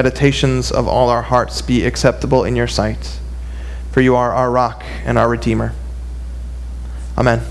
meditations of all our hearts be acceptable in your sight. For you are our rock and our Redeemer. Amen.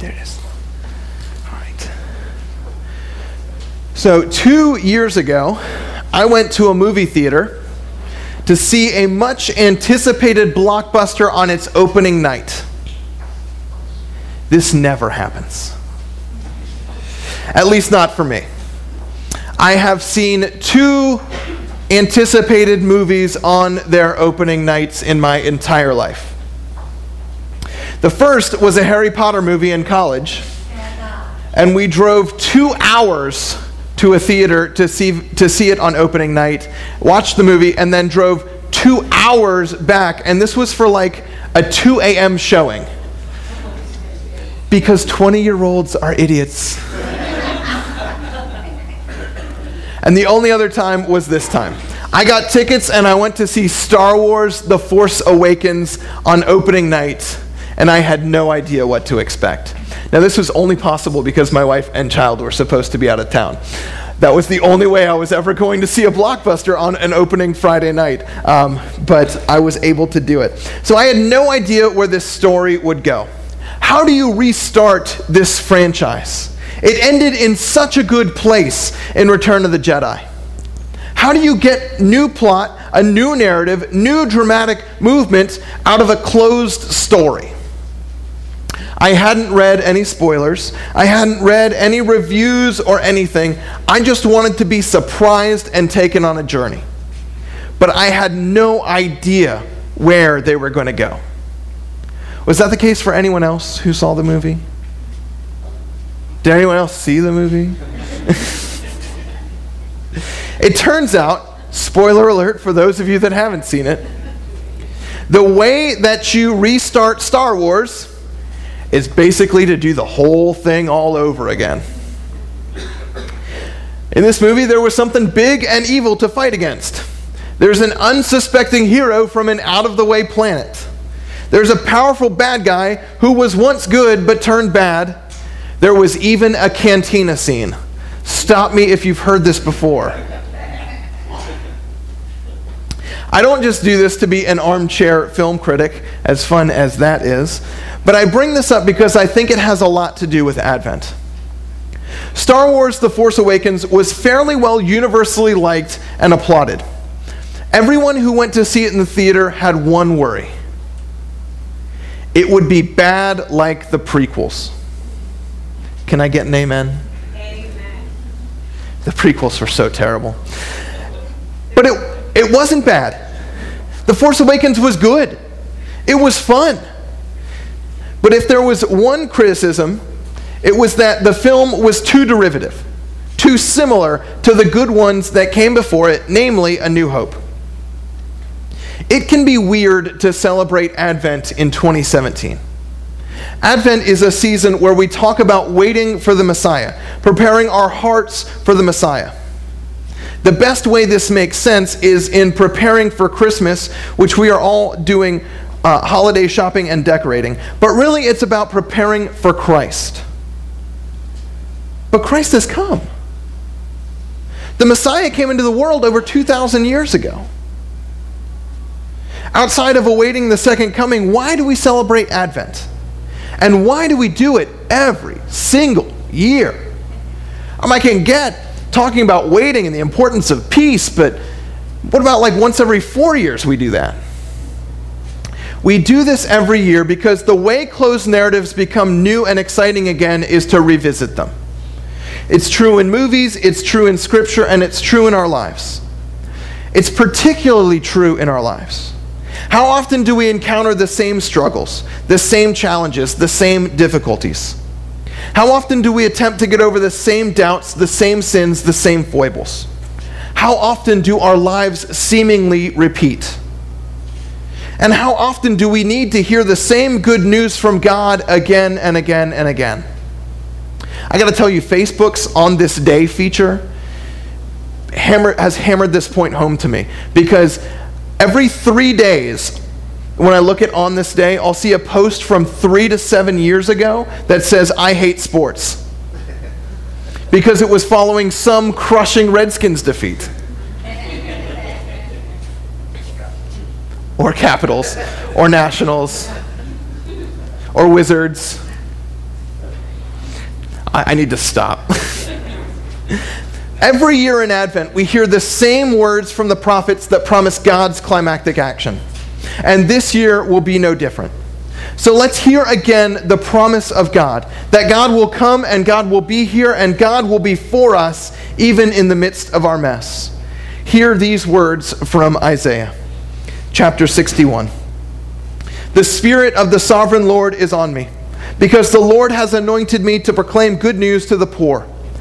There it is. All right. So, two years ago, I went to a movie theater to see a much anticipated blockbuster on its opening night. This never happens. At least not for me. I have seen two anticipated movies on their opening nights in my entire life. The first was a Harry Potter movie in college, and we drove two hours to a theater to see, to see it on opening night, watched the movie, and then drove two hours back. And this was for like a 2 a.m. showing. Because 20 year olds are idiots. and the only other time was this time. I got tickets and I went to see Star Wars The Force Awakens on opening night, and I had no idea what to expect. Now, this was only possible because my wife and child were supposed to be out of town. That was the only way I was ever going to see a blockbuster on an opening Friday night, um, but I was able to do it. So I had no idea where this story would go. How do you restart this franchise? It ended in such a good place in Return of the Jedi. How do you get new plot, a new narrative, new dramatic movement out of a closed story? I hadn't read any spoilers. I hadn't read any reviews or anything. I just wanted to be surprised and taken on a journey. But I had no idea where they were going to go. Was that the case for anyone else who saw the movie? Did anyone else see the movie? it turns out, spoiler alert for those of you that haven't seen it, the way that you restart Star Wars is basically to do the whole thing all over again. In this movie, there was something big and evil to fight against. There's an unsuspecting hero from an out of the way planet. There's a powerful bad guy who was once good but turned bad. There was even a cantina scene. Stop me if you've heard this before. I don't just do this to be an armchair film critic, as fun as that is. But I bring this up because I think it has a lot to do with Advent. Star Wars The Force Awakens was fairly well universally liked and applauded. Everyone who went to see it in the theater had one worry it would be bad like the prequels. Can I get an amen? Amen. The prequels were so terrible. But it, it wasn't bad. The Force Awakens was good, it was fun. But if there was one criticism, it was that the film was too derivative, too similar to the good ones that came before it, namely A New Hope. It can be weird to celebrate Advent in 2017. Advent is a season where we talk about waiting for the Messiah, preparing our hearts for the Messiah. The best way this makes sense is in preparing for Christmas, which we are all doing uh, holiday shopping and decorating, but really it's about preparing for Christ. But Christ has come. The Messiah came into the world over 2,000 years ago. Outside of awaiting the second coming, why do we celebrate Advent? And why do we do it every single year? Um, I can get talking about waiting and the importance of peace, but what about like once every four years we do that? We do this every year because the way closed narratives become new and exciting again is to revisit them. It's true in movies, it's true in scripture, and it's true in our lives. It's particularly true in our lives. How often do we encounter the same struggles, the same challenges, the same difficulties? How often do we attempt to get over the same doubts, the same sins, the same foibles? How often do our lives seemingly repeat? And how often do we need to hear the same good news from God again and again and again? I got to tell you, Facebook's On This Day feature hammer, has hammered this point home to me because every three days when I look at on this day, I'll see a post from three to seven years ago that says, I hate sports. Because it was following some crushing Redskins defeat. Or Capitals, or Nationals, or Wizards. I, I need to stop. Every year in Advent, we hear the same words from the prophets that promise God's climactic action. And this year will be no different. So let's hear again the promise of God that God will come and God will be here and God will be for us even in the midst of our mess. Hear these words from Isaiah chapter 61. The Spirit of the sovereign Lord is on me, because the Lord has anointed me to proclaim good news to the poor.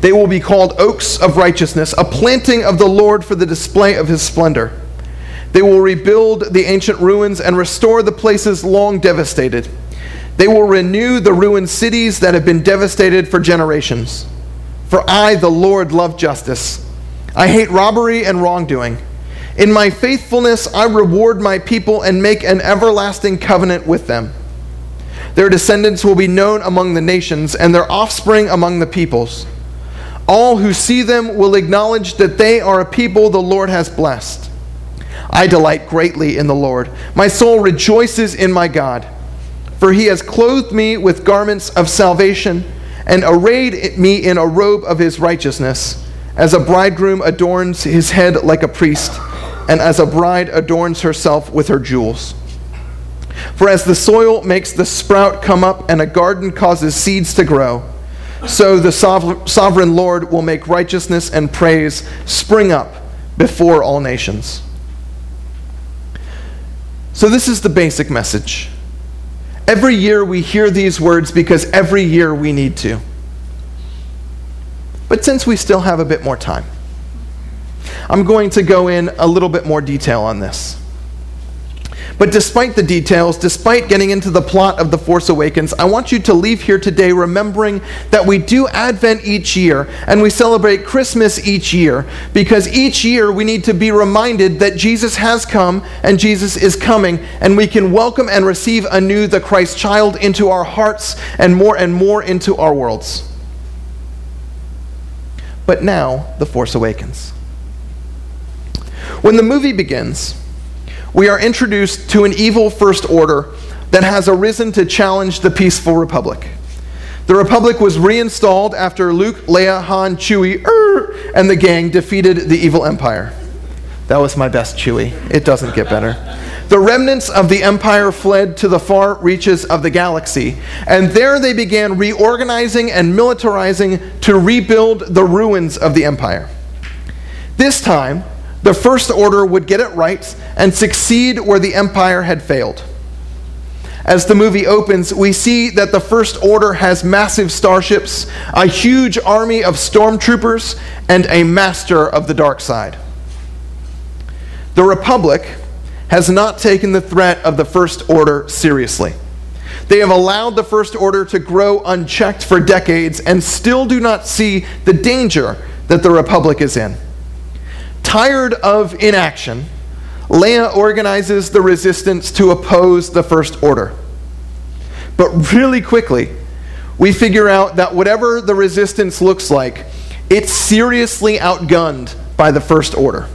they will be called oaks of righteousness, a planting of the Lord for the display of his splendor. They will rebuild the ancient ruins and restore the places long devastated. They will renew the ruined cities that have been devastated for generations. For I, the Lord, love justice. I hate robbery and wrongdoing. In my faithfulness, I reward my people and make an everlasting covenant with them. Their descendants will be known among the nations, and their offspring among the peoples. All who see them will acknowledge that they are a people the Lord has blessed. I delight greatly in the Lord. My soul rejoices in my God, for he has clothed me with garments of salvation and arrayed me in a robe of his righteousness, as a bridegroom adorns his head like a priest, and as a bride adorns herself with her jewels. For as the soil makes the sprout come up and a garden causes seeds to grow, so the sovereign Lord will make righteousness and praise spring up before all nations. So, this is the basic message. Every year we hear these words because every year we need to. But since we still have a bit more time, I'm going to go in a little bit more detail on this. But despite the details, despite getting into the plot of The Force Awakens, I want you to leave here today remembering that we do Advent each year and we celebrate Christmas each year because each year we need to be reminded that Jesus has come and Jesus is coming and we can welcome and receive anew the Christ child into our hearts and more and more into our worlds. But now, The Force Awakens. When the movie begins, we are introduced to an evil first order that has arisen to challenge the peaceful republic. The republic was reinstalled after Luke, Leia, Han, Chewie, er, and the gang defeated the evil empire. That was my best Chewie. It doesn't get better. The remnants of the empire fled to the far reaches of the galaxy, and there they began reorganizing and militarizing to rebuild the ruins of the empire. This time, the First Order would get it right and succeed where the Empire had failed. As the movie opens, we see that the First Order has massive starships, a huge army of stormtroopers, and a master of the dark side. The Republic has not taken the threat of the First Order seriously. They have allowed the First Order to grow unchecked for decades and still do not see the danger that the Republic is in. Tired of inaction, Leia organizes the resistance to oppose the First Order. But really quickly, we figure out that whatever the resistance looks like, it's seriously outgunned by the First Order.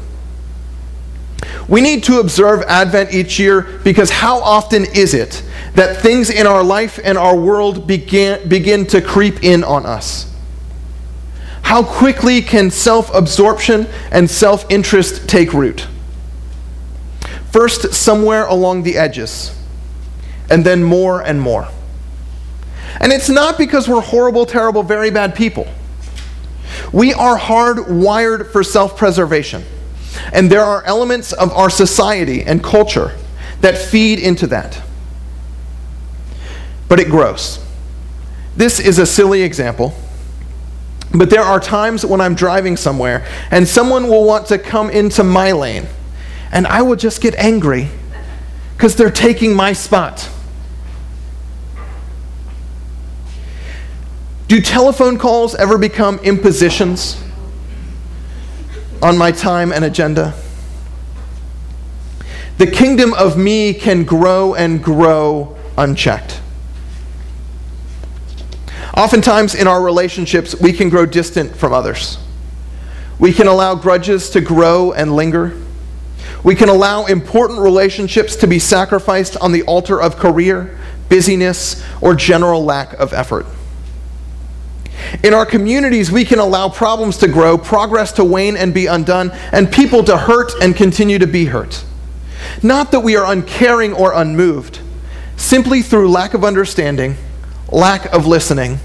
We need to observe Advent each year because how often is it that things in our life and our world begin, begin to creep in on us? How quickly can self absorption and self interest take root? First, somewhere along the edges, and then more and more. And it's not because we're horrible, terrible, very bad people. We are hardwired for self preservation. And there are elements of our society and culture that feed into that. but it grows. This is a silly example, but there are times when I'm driving somewhere and someone will want to come into my lane, and I will just get angry because they're taking my spot. Do telephone calls ever become impositions on my time and agenda? The kingdom of me can grow and grow unchecked. Oftentimes in our relationships, we can grow distant from others. We can allow grudges to grow and linger. We can allow important relationships to be sacrificed on the altar of career, busyness, or general lack of effort. In our communities, we can allow problems to grow, progress to wane and be undone, and people to hurt and continue to be hurt. Not that we are uncaring or unmoved, simply through lack of understanding, lack of listening,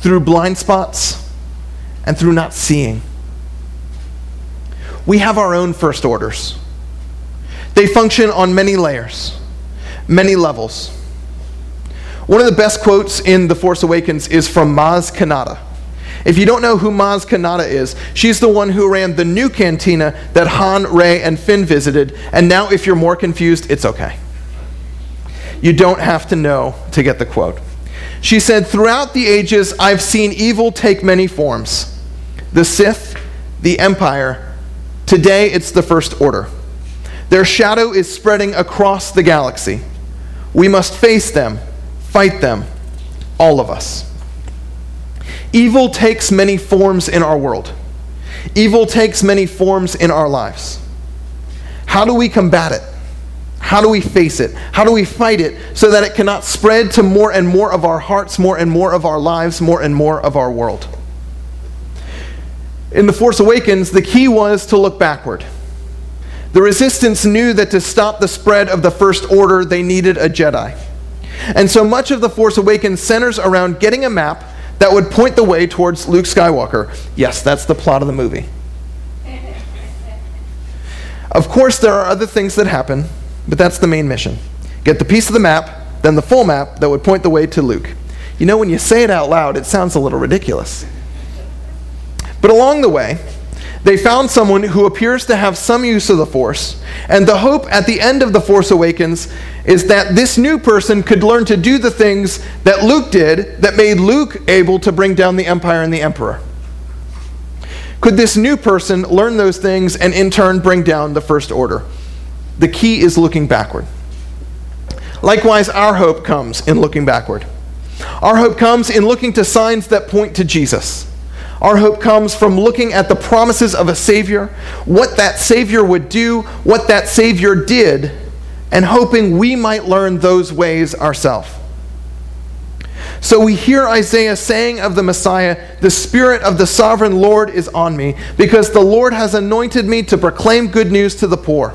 through blind spots, and through not seeing. We have our own first orders. They function on many layers, many levels. One of the best quotes in The Force Awakens is from Maz Kanata. If you don't know who Maz Kanata is, she's the one who ran the new cantina that Han, Rey, and Finn visited, and now if you're more confused, it's okay. You don't have to know to get the quote. She said, Throughout the ages, I've seen evil take many forms the Sith, the Empire. Today, it's the First Order. Their shadow is spreading across the galaxy. We must face them Fight them, all of us. Evil takes many forms in our world. Evil takes many forms in our lives. How do we combat it? How do we face it? How do we fight it so that it cannot spread to more and more of our hearts, more and more of our lives, more and more of our world? In The Force Awakens, the key was to look backward. The resistance knew that to stop the spread of the First Order, they needed a Jedi. And so much of The Force Awakens centers around getting a map that would point the way towards Luke Skywalker. Yes, that's the plot of the movie. Of course, there are other things that happen, but that's the main mission. Get the piece of the map, then the full map that would point the way to Luke. You know, when you say it out loud, it sounds a little ridiculous. But along the way, they found someone who appears to have some use of the Force, and the hope at the end of The Force Awakens is that this new person could learn to do the things that Luke did that made Luke able to bring down the Empire and the Emperor. Could this new person learn those things and in turn bring down the First Order? The key is looking backward. Likewise, our hope comes in looking backward. Our hope comes in looking to signs that point to Jesus. Our hope comes from looking at the promises of a Savior, what that Savior would do, what that Savior did, and hoping we might learn those ways ourselves. So we hear Isaiah saying of the Messiah, The Spirit of the sovereign Lord is on me, because the Lord has anointed me to proclaim good news to the poor.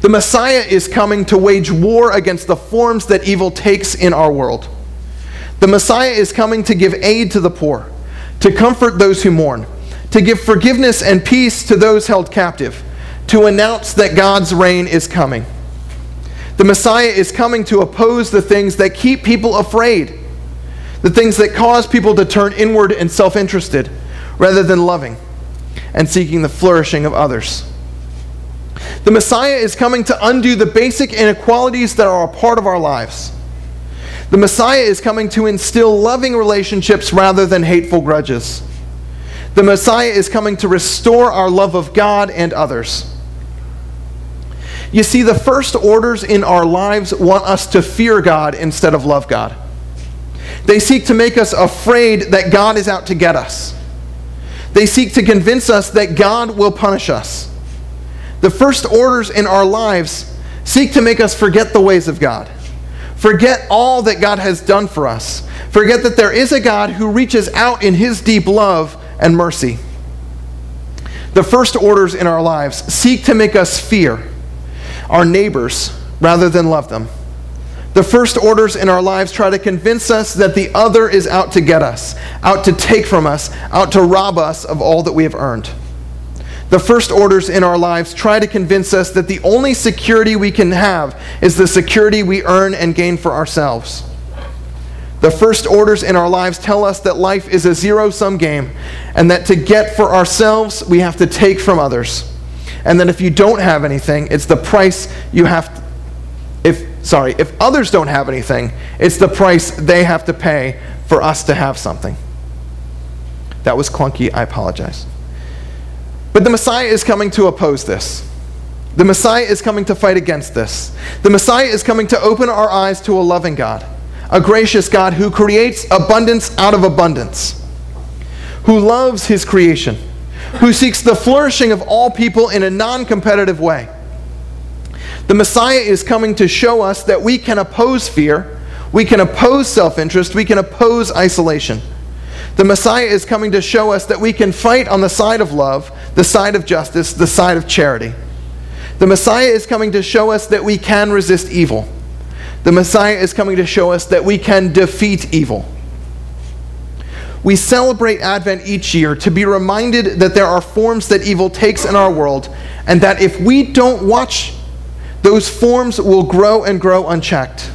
The Messiah is coming to wage war against the forms that evil takes in our world. The Messiah is coming to give aid to the poor, to comfort those who mourn, to give forgiveness and peace to those held captive, to announce that God's reign is coming. The Messiah is coming to oppose the things that keep people afraid, the things that cause people to turn inward and self interested rather than loving and seeking the flourishing of others. The Messiah is coming to undo the basic inequalities that are a part of our lives. The Messiah is coming to instill loving relationships rather than hateful grudges. The Messiah is coming to restore our love of God and others. You see, the first orders in our lives want us to fear God instead of love God. They seek to make us afraid that God is out to get us. They seek to convince us that God will punish us. The first orders in our lives seek to make us forget the ways of God, forget all that God has done for us, forget that there is a God who reaches out in his deep love and mercy. The first orders in our lives seek to make us fear our neighbors rather than love them. The first orders in our lives try to convince us that the other is out to get us, out to take from us, out to rob us of all that we have earned. The first orders in our lives try to convince us that the only security we can have is the security we earn and gain for ourselves. The first orders in our lives tell us that life is a zero sum game and that to get for ourselves, we have to take from others. And that if you don't have anything, it's the price you have to, if sorry, if others don't have anything, it's the price they have to pay for us to have something. That was clunky, I apologize. But the Messiah is coming to oppose this. The Messiah is coming to fight against this. The Messiah is coming to open our eyes to a loving God, a gracious God who creates abundance out of abundance, who loves his creation, who seeks the flourishing of all people in a non competitive way. The Messiah is coming to show us that we can oppose fear, we can oppose self interest, we can oppose isolation. The Messiah is coming to show us that we can fight on the side of love, the side of justice, the side of charity. The Messiah is coming to show us that we can resist evil. The Messiah is coming to show us that we can defeat evil. We celebrate Advent each year to be reminded that there are forms that evil takes in our world, and that if we don't watch, those forms will grow and grow unchecked.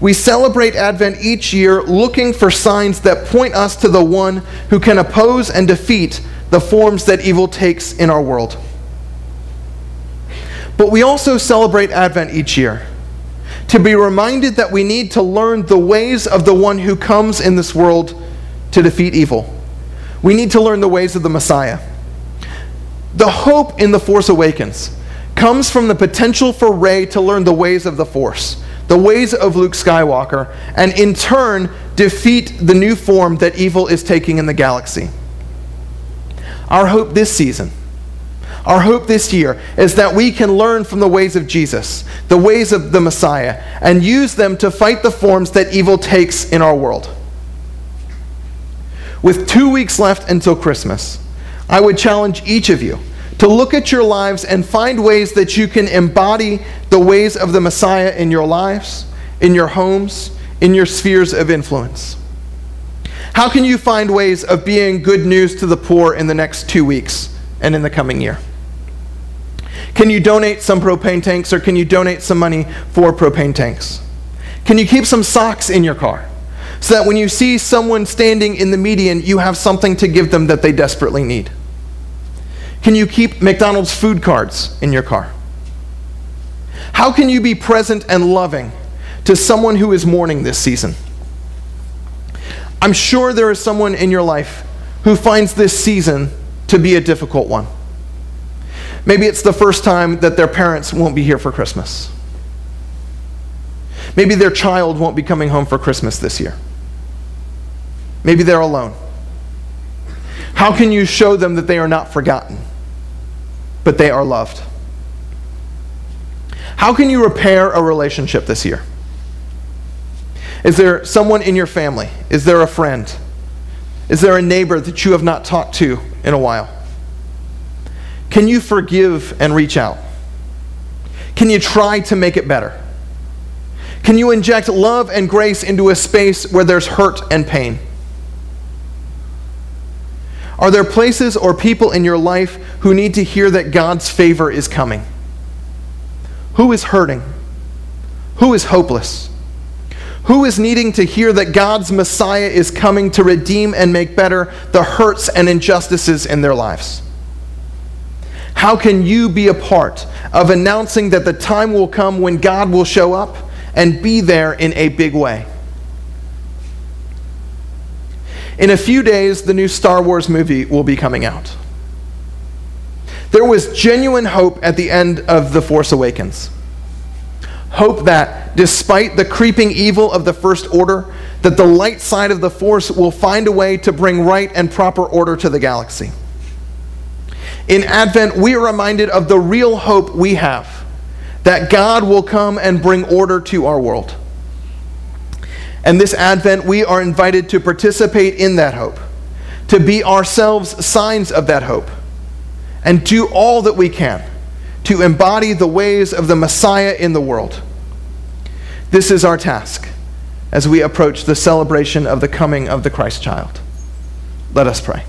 We celebrate Advent each year looking for signs that point us to the one who can oppose and defeat the forms that evil takes in our world. But we also celebrate Advent each year to be reminded that we need to learn the ways of the one who comes in this world to defeat evil. We need to learn the ways of the Messiah. The hope in The Force Awakens comes from the potential for Rey to learn the ways of the Force the ways of Luke Skywalker, and in turn defeat the new form that evil is taking in the galaxy. Our hope this season, our hope this year, is that we can learn from the ways of Jesus, the ways of the Messiah, and use them to fight the forms that evil takes in our world. With two weeks left until Christmas, I would challenge each of you to look at your lives and find ways that you can embody the ways of the Messiah in your lives, in your homes, in your spheres of influence. How can you find ways of being good news to the poor in the next two weeks and in the coming year? Can you donate some propane tanks or can you donate some money for propane tanks? Can you keep some socks in your car so that when you see someone standing in the median, you have something to give them that they desperately need? Can you keep McDonald's food cards in your car? How can you be present and loving to someone who is mourning this season? I'm sure there is someone in your life who finds this season to be a difficult one. Maybe it's the first time that their parents won't be here for Christmas. Maybe their child won't be coming home for Christmas this year. Maybe they're alone. How can you show them that they are not forgotten? But they are loved. How can you repair a relationship this year? Is there someone in your family? Is there a friend? Is there a neighbor that you have not talked to in a while? Can you forgive and reach out? Can you try to make it better? Can you inject love and grace into a space where there's hurt and pain? Are there places or people in your life who need to hear that God's favor is coming? Who is hurting? Who is hopeless? Who is needing to hear that God's Messiah is coming to redeem and make better the hurts and injustices in their lives? How can you be a part of announcing that the time will come when God will show up and be there in a big way? In a few days, the new Star Wars movie will be coming out. There was genuine hope at the end of The Force Awakens. Hope that, despite the creeping evil of the First Order, that the light side of the Force will find a way to bring right and proper order to the galaxy. In Advent, we are reminded of the real hope we have that God will come and bring order to our world. And this Advent, we are invited to participate in that hope, to be ourselves signs of that hope and do all that we can to embody the ways of the Messiah in the world. This is our task as we approach the celebration of the coming of the Christ child. Let us pray.